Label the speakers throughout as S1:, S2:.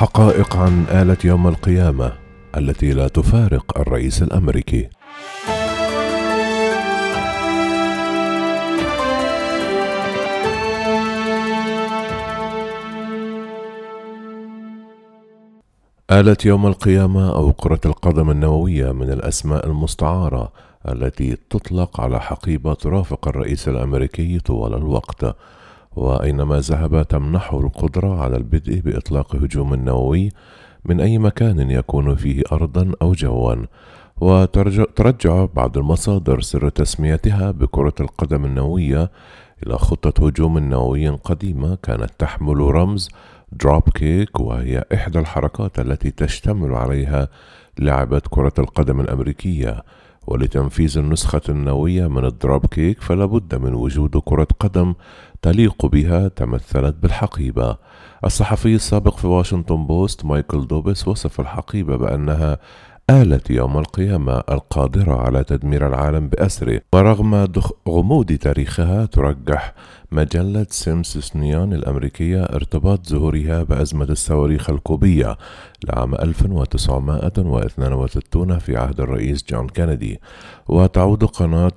S1: حقائق عن آلة يوم القيامة التي لا تفارق الرئيس الأمريكي. آلة يوم القيامة أو كرة القدم النووية من الأسماء المستعارة التي تطلق على حقيبة ترافق الرئيس الأمريكي طوال الوقت وأينما ذهب تمنحه القدرة على البدء بإطلاق هجوم نووي من أي مكان يكون فيه أرضا أو جوا. وترجع بعض المصادر سر تسميتها بكرة القدم النووية إلى خطة هجوم نووي قديمة كانت تحمل رمز drop kick وهي إحدى الحركات التي تشتمل عليها لعبة كرة القدم الأمريكية. ولتنفيذ النسخة النووية من ال drop kick فلا بد من وجود كرة قدم تليق بها تمثلت بالحقيبة. الصحفي السابق في واشنطن بوست مايكل دوبس وصف الحقيبة بأنها آلة يوم القيامة القادرة على تدمير العالم بأسره ورغم غموض تاريخها ترجح مجلة سميثسونيان الأمريكية ارتباط ظهورها بأزمة الصواريخ الكوبية لعام 1962 في عهد الرئيس جون كينيدي. وتعود قناة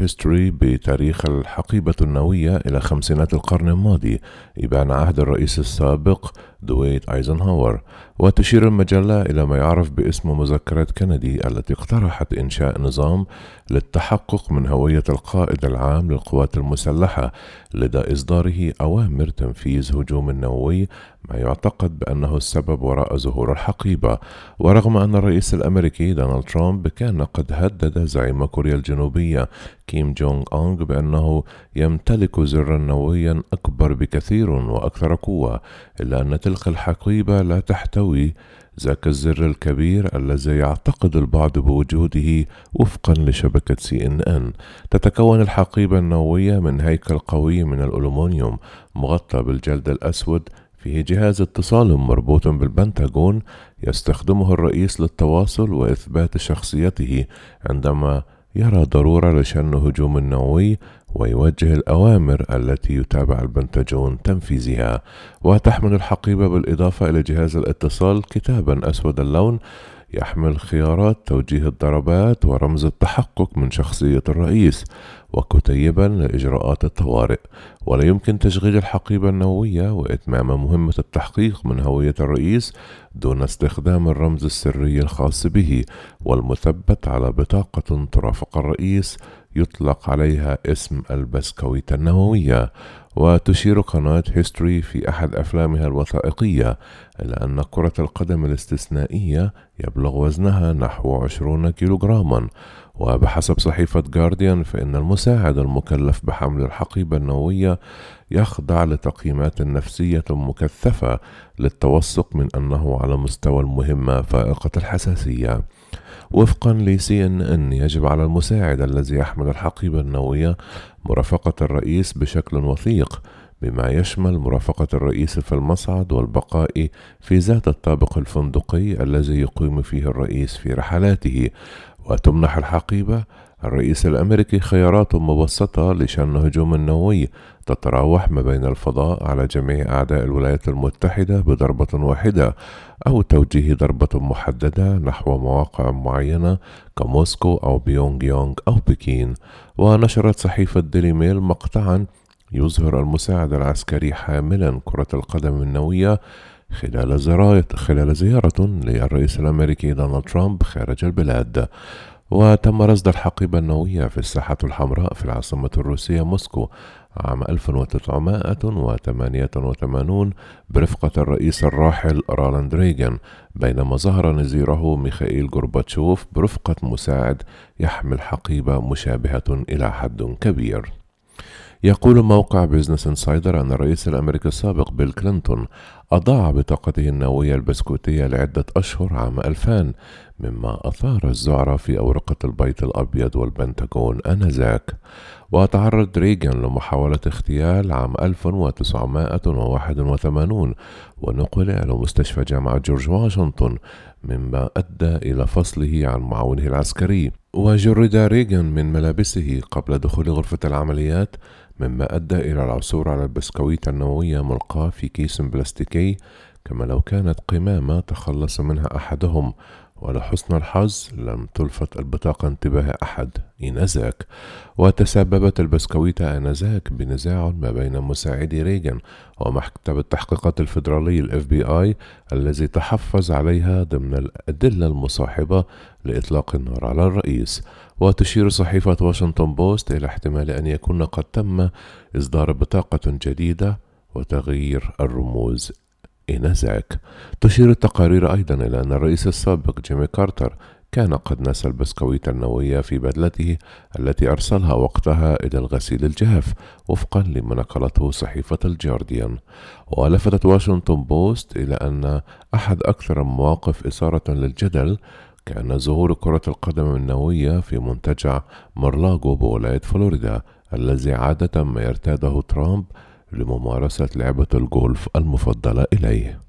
S1: هيستوري بتاريخ الحقيبة النووية إلى خمسينات القرن الماضي إبان عهد الرئيس السابق دويت أيزنهاور وتشير المجلة إلى ما يعرف باسم مذكرة كندي التي اقترحت إنشاء نظام للتحقق من هوية القائد العام للقوات المسلحة لدى إصداره أوامر تنفيذ هجوم نووي ما يعتقد بأنه السبب وراء ظهور الحقيبة. ورغم أن الرئيس الأمريكي دونالد ترامب كان قد هدد زعيم كوريا الجنوبية كيم جونغ أونغ بأنه يمتلك زرا نوويا أكبر بكثير وأكثر قوة إلا أن تلك الحقيبة لا تحتوي. ذاك الزر الكبير الذي يعتقد البعض بوجوده وفقا لشبكة سي إن إن. تتكون الحقيبة النووية من هيكل قوي من الألومنيوم مغطى بالجلد الأسود فيه جهاز اتصال مربوط بالبنتاغون يستخدمه الرئيس للتواصل وإثبات شخصيته عندما يرى ضرورة لشن هجوم نووي ويوجه الأوامر التي يتابع البنتاجون تنفيذها وتحمل الحقيبة بالإضافة إلى جهاز الاتصال كتابا أسود اللون يحمل خيارات توجيه الضربات ورمز التحقق من شخصية الرئيس وكتيبا لإجراءات الطوارئ. ولا يمكن تشغيل الحقيبة النووية وإتمام مهمة التحقيق من هوية الرئيس دون استخدام الرمز السري الخاص به والمثبت على بطاقة ترافق الرئيس يطلق عليها اسم البسكويت النووية وتشير قناة هيستوري في أحد أفلامها الوثائقية إلى أن كرة القدم الاستثنائية يبلغ وزنها نحو عشرون كيلوغراما. وبحسب صحيفة جارديان فإن المساعد المكلف بحمل الحقيبة النووية يخضع لتقييمات نفسية مكثفة للتوثق من أنه على مستوى المهمة فائقة الحساسية. وفقا لسي إن إن يجب على المساعد الذي يحمل الحقيبة النووية مرافقة الرئيس بشكل وثيق بما يشمل مرافقة الرئيس في المصعد والبقاء في ذات الطابق الفندقي الذي يقيم فيه الرئيس في رحلاته وتمنح الحقيبة الرئيس الأمريكي خيارات مبسطة لشن هجوم نووي تتراوح ما بين الفضاء على جميع أعداء الولايات المتحدة بضربة واحدة أو توجيه ضربة محددة نحو مواقع معينة كموسكو أو بيونغ يونغ أو بكين. ونشرت صحيفة ديلي ميل مقطعا يظهر المساعد العسكري حاملا كرة القدم النووية خلال خلال زيارة للرئيس الأمريكي دونالد ترامب خارج البلاد. وتم رصد الحقيبة النووية في الساحة الحمراء في العاصمة الروسية موسكو عام 1988 برفقة الرئيس الراحل رونالد ريغان بينما ظهر نظيره ميخائيل غورباتشوف برفقة مساعد يحمل حقيبة مشابهة إلى حد كبير. يقول موقع Business Insider أن الرئيس الأمريكي السابق بيل كلينتون أضاع بطاقته النووية البسكوتية لعدة أشهر عام 2000 مما أثار الذعر في أورقة البيت الأبيض والبنتاغون آنذاك. وتعرض ريغان لمحاولة اغتيال عام 1981 ونقل إلى مستشفى جامعة جورج واشنطن مما أدى إلى فصله عن معاونه العسكري. وجرد ريغان من ملابسه قبل دخول غرفة العمليات مما أدى إلى العثور على البسكويت النووية ملقاة في كيس بلاستيكي كما لو كانت قمامة تخلص منها أحدهم. ولحسن الحظ لم تلفت البطاقة انتباه أحد إنذاك وتسببت البسكويتة آنذاك بنزاع ما بين مساعدي ريغان ومكتب التحقيقات الفيدرالي ال FBI الذي تحفظ عليها ضمن الأدلة المصاحبة لإطلاق النار على الرئيس. وتشير صحيفة واشنطن بوست إلى احتمال أن يكون قد تم إصدار بطاقة جديدة وتغيير الرموز إنذاك تشير التقارير أيضا إلى أن الرئيس السابق جيمي كارتر كان قد نسى البسكويت النووية في بدلته التي أرسلها وقتها إلى الغسيل الجاف وفقا لما نقلته صحيفة الجارديان. ولفتت واشنطن بوست إلى أن أحد أكثر المواقف إثارة للجدل كان ظهور كرة القدم النووية في منتجع مارلاغو بولاية فلوريدا الذي عادة ما يرتاده ترامب لممارسة لعبة الجولف المفضلة إليه.